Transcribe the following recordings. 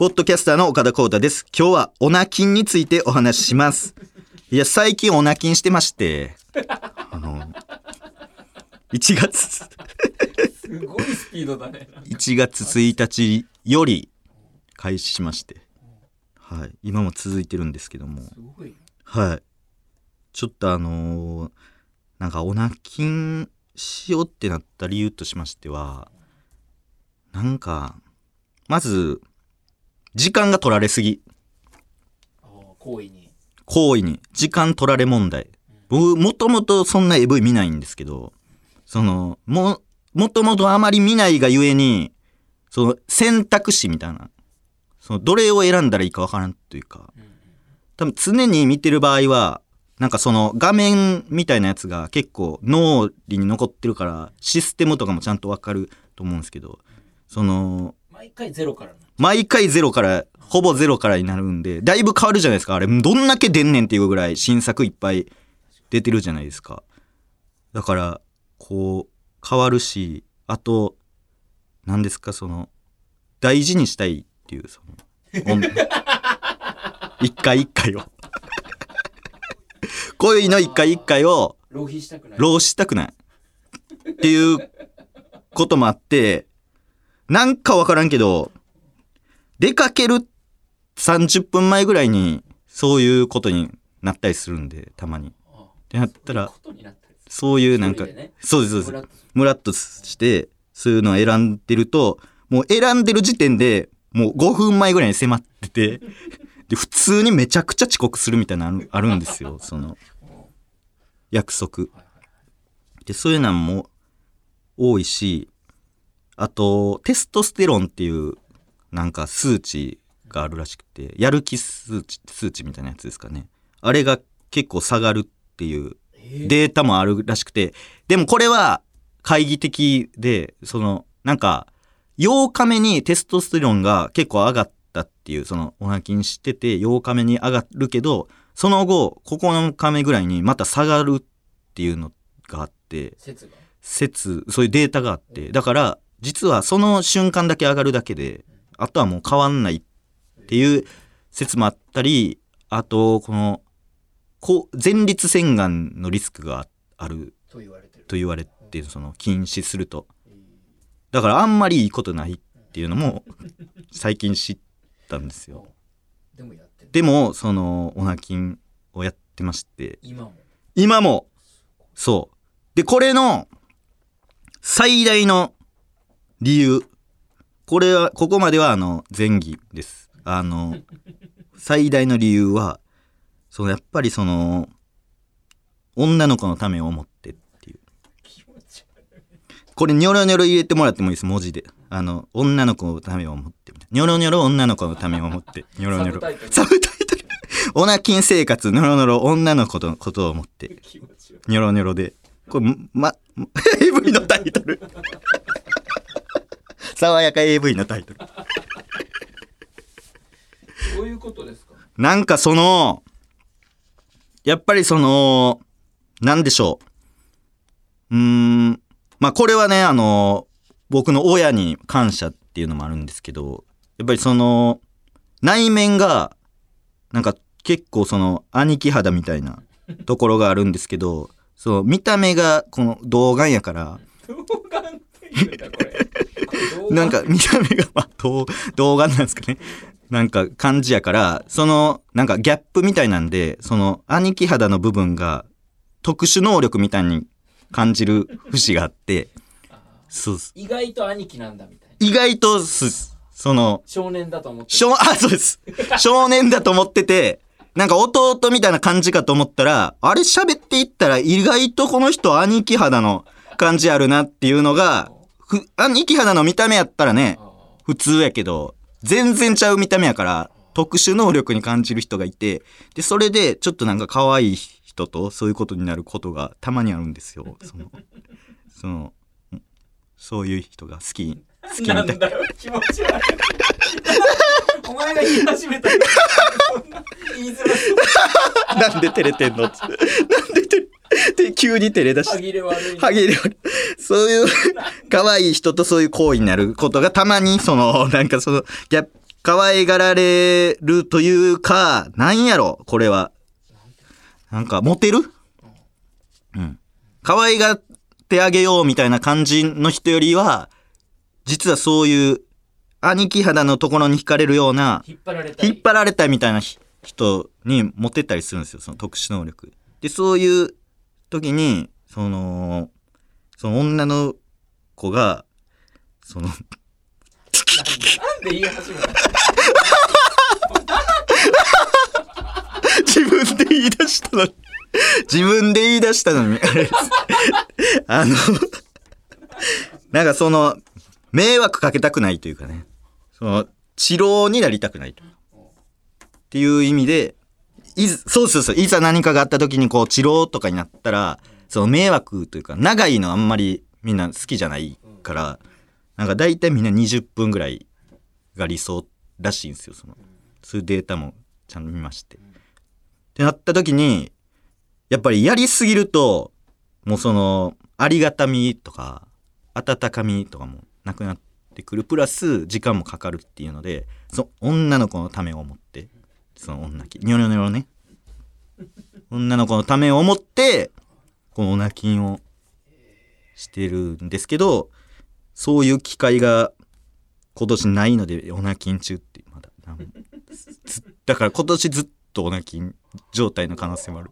ポッドキャスターの岡田光太です。今日はオナキンについてお話しします。いや、最近オナキンしてまして、あの、1月、すごいスピードだね。1月1日より開始しまして、はい、今も続いてるんですけども。はい。ちょっとあのーなんかオナキンしようってなった理由としましては、なんか、まず、時間が取られすぎ。行為に。行為に。時間取られ問題。僕、もともとそんな AV 見ないんですけど、その、も、もともとあまり見ないがゆえに、その選択肢みたいな、そのどれを選んだらいいかわからんというか、多分常に見てる場合は、なんかその画面みたいなやつが結構脳裏に残ってるから、システムとかもちゃんとわかると思うんですけど、その、毎回ゼロからな。毎回ゼロから、ほぼゼロからになるんで、だいぶ変わるじゃないですか。あれ、どんだけ出んねんっていうぐらい新作いっぱい出てるじゃないですか。だから、こう、変わるし、あと、何ですか、その、大事にしたいっていう、その、一回一回を。恋の一回一回を、浪費したくない。浪したくない。っていうこともあって、なんかわからんけど、出かける30分前ぐらいに、そういうことになったりするんで、たまに。ってなったらそういうなんか、そうです、そうですムラッ。として、そういうのを選んでると、もう選んでる時点で、もう5分前ぐらいに迫ってて、で、普通にめちゃくちゃ遅刻するみたいなのあるあるんですよ、その、約束。で、そういうのも多いし、あと、テストステロンっていう、なんか数値があるらしくて、やる気数値、数値みたいなやつですかね。あれが結構下がるっていうえーデータもあるらしくて、でもこれは懐疑的で、その、なんか、8日目にテストステロンが結構上がったっていう、その、おなきにしてて、8日目に上がるけど、その後、9日目ぐらいにまた下がるっていうのがあって、説が。説、そういうデータがあって、だから、実はその瞬間だけ上がるだけで、あとはもう変わんないっていう説もあったり、あと、この、こう前立腺がんのリスクがあると言われてる。と言われてその禁止するとだからあんまりいいことないっていうのも最近知ったんですよ。でもそのオナキンをやってまして今も。今もそうでこれの最大の理由。これはここまではあの前儀です。あの最大の理由はそのやっぱりその女の子のためを思ってっていう。これニョロニョロ入れてもらってもいいです文字で。あの女の子のためを思ってみたいなニョロニョロ女の子のためを思って ニョロニョロ。サブタイトル。オナキン生活ニョロニョロ女の子のことを思って。ニョロニョロで。これ、ま、AV のタイトル。爽やか AV のタイトル。どういうことですか？なんかその、やっぱりその、なんでしょう。うーん、まあこれはね、あの、僕の親に感謝っていうのもあるんですけど、やっぱりその、内面が、なんか結構その、兄貴肌みたいなところがあるんですけど、そう、見た目がこの童顔やから、なんか見た目が、まあ、童童顔なんですかね。なんか感じやから、その、なんかギャップみたいなんで、その兄貴肌の部分が特殊能力みたいに感じる節があって、意外と兄貴なんだみたいな。意外とす、その、少年だと思ってる。少、あ、そうです。少年だと思ってて、なんか弟みたいな感じかと思ったら、あれ喋っていったら意外とこの人兄貴肌の感じあるなっていうのが、ふ兄貴肌の見た目やったらね、ああ普通やけど、全然ちゃう見た目やから、特殊能力に感じる人がいて、で、それでちょっとなんか可愛い人とそういうことになることがたまにあるんですよ。その、その、そういう人が好き、好きみたないんだよ、気持ち悪い。お前が言い始めた な言いづらそう。なんで照れてんの？つってなんで照れ、で、急に照れ出して。歯切れ悪いな。ハゲでそういう 可愛い人とそういう行為になることがたまにそのなんかそのギャッ可愛がられるというか、なんやろ、これは。なんか、モテる？うん。可愛がってあげようみたいな感じの人よりは、実はそういう、兄貴肌のところに惹かれるような、引っ張られたい引っ張られたいみたいなひ人にモテたりするんですよ、その特殊能力。で、そういう時に、その、その女の子が、その、なんで言い始めた自分で言い出したのに、自分で言い出したのに、あの、なんかその、迷惑かけたくないというかね、その、治療になりたくないと。っていう意味で、い、そうそうそう、いざ何かがあった時にこう、治療とかになったら、その迷惑というか、長いのあんまりみんな好きじゃないから、なんか大体みんな20分ぐらいが理想らしいんですよ、その。そういうデータもちゃんと見まして。ってなった時に、やっぱりやりすぎると、もうその、ありがたみとか、温かみとかもなくなってくる。プラス、時間もかかるっていうので、その女の子のためを思って、その女き、ニョニョニョね。女の子のためを思って、このオナキンをしてるんですけど、そういう機会が今年ないので、オナキン中ってまだだから今年ずっとオナキン状態の可能性もある。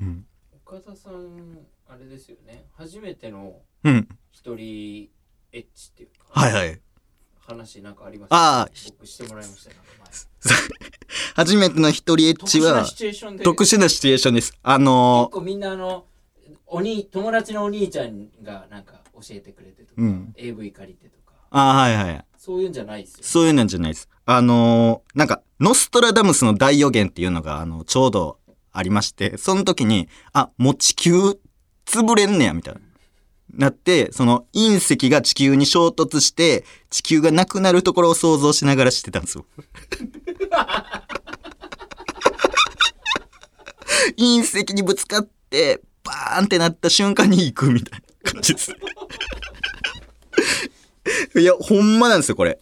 うん。岡田さんあれですよね初めてのうん。一人エッチっていうかはいはい。話なんかありますああ僕してもらいましたよなんか初めての一人エッチは前特殊なシチュエーションです。あの結構みんなあのおに友達のお兄ちゃんがなんか教えてくれてとか、うん AV 借りてとかあはいはい。そういうんじゃないですよそういうのじゃないです。あのーなんか、ノストラダムスの大予言っていうのが、あの、ちょうどありまして、その時に、あ、もう地球潰れんねや、みたいな。なって、その隕石が地球に衝突して、地球がなくなるところを想像しながらしてたんですよ。隕石にぶつかって、バーンってなった瞬間に行くみたいな感じです。いや、ほんまなんですよ、これ。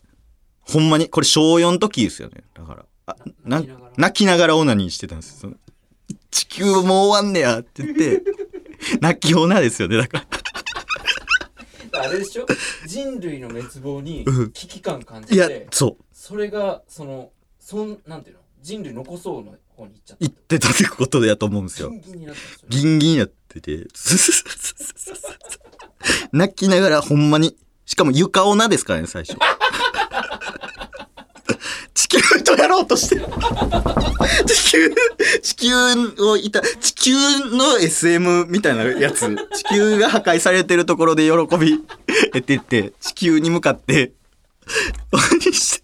ほんまに。これ小4の時ですよね。だから。あ、な泣きながら泣きながらオナニーしてたんですよ。地球もう終わんねやって言って、泣きオナですよね。だから。あれでしょ？人類の滅亡にうん危機感感いやじて、そう。それがそのそんなんていうの？人類残そうの方に行っちゃった。言ってたってことだと思うんですよ。ギンギンになったんですよギンギンになってて、泣きながらほんまに、しかも床オナですからね、最初。地球とやろうとしてる。地球、地球をいた、地球の SM みたいなやつ、地球が破壊されてるところで喜び得てって、地球に向かって、何してた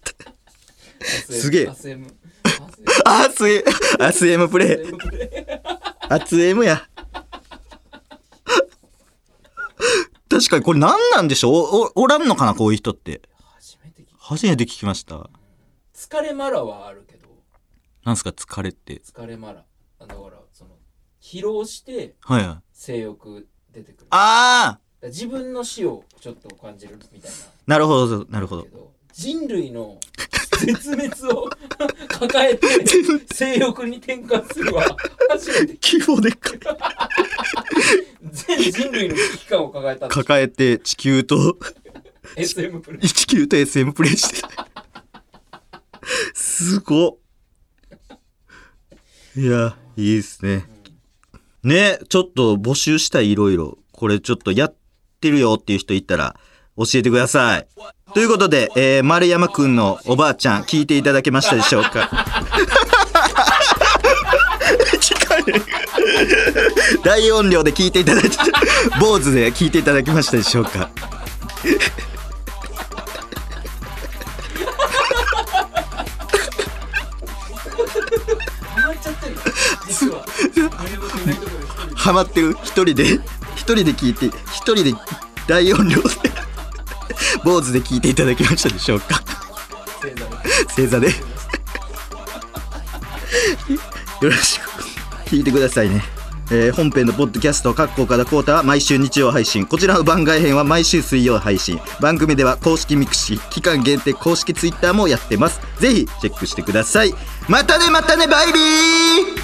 すげえアスエムあ、すげえ。プレイ。熱 M や。確かにこれ何なんでしょう？おおおらんのかな？こういう人って。初めて聞い初めて聞きました。た疲れマラはあるけどなんすか？疲れって。疲れマラだからその疲労して。性欲出てくるあー自分の死をちょっと感じるみたいなるほど、なるほ。ど人類の 絶滅を抱えて性欲に転換するは初めて規模でかい全人類の危機感を抱えた抱えて地球と、SM プレイ地球と SM プレイしてた。すごっ。いや、いいですね。ね、ちょっと募集したいいろいろ。これちょっとやってるよっていう人いたら教えてください。ということで、えー丸山くんのおばあちゃん聞いていただけましたでしょうか？大音量で聞いていただいて、坊主で聞いていただけましたでしょうか？ハマってる？一人で？一人で聞いて一人で大音量で坊主で聞いていただけましたでしょうか？正座で正座でよろしく。聞いてくださいね。えー本編のポッドキャスト「各校からコータ」は毎週日曜配信。こちらの番外編は毎週水曜配信。番組では公式ミクシー期間限定公式ツイッターもやってます。ぜひチェックしてください。またねまたねバイビー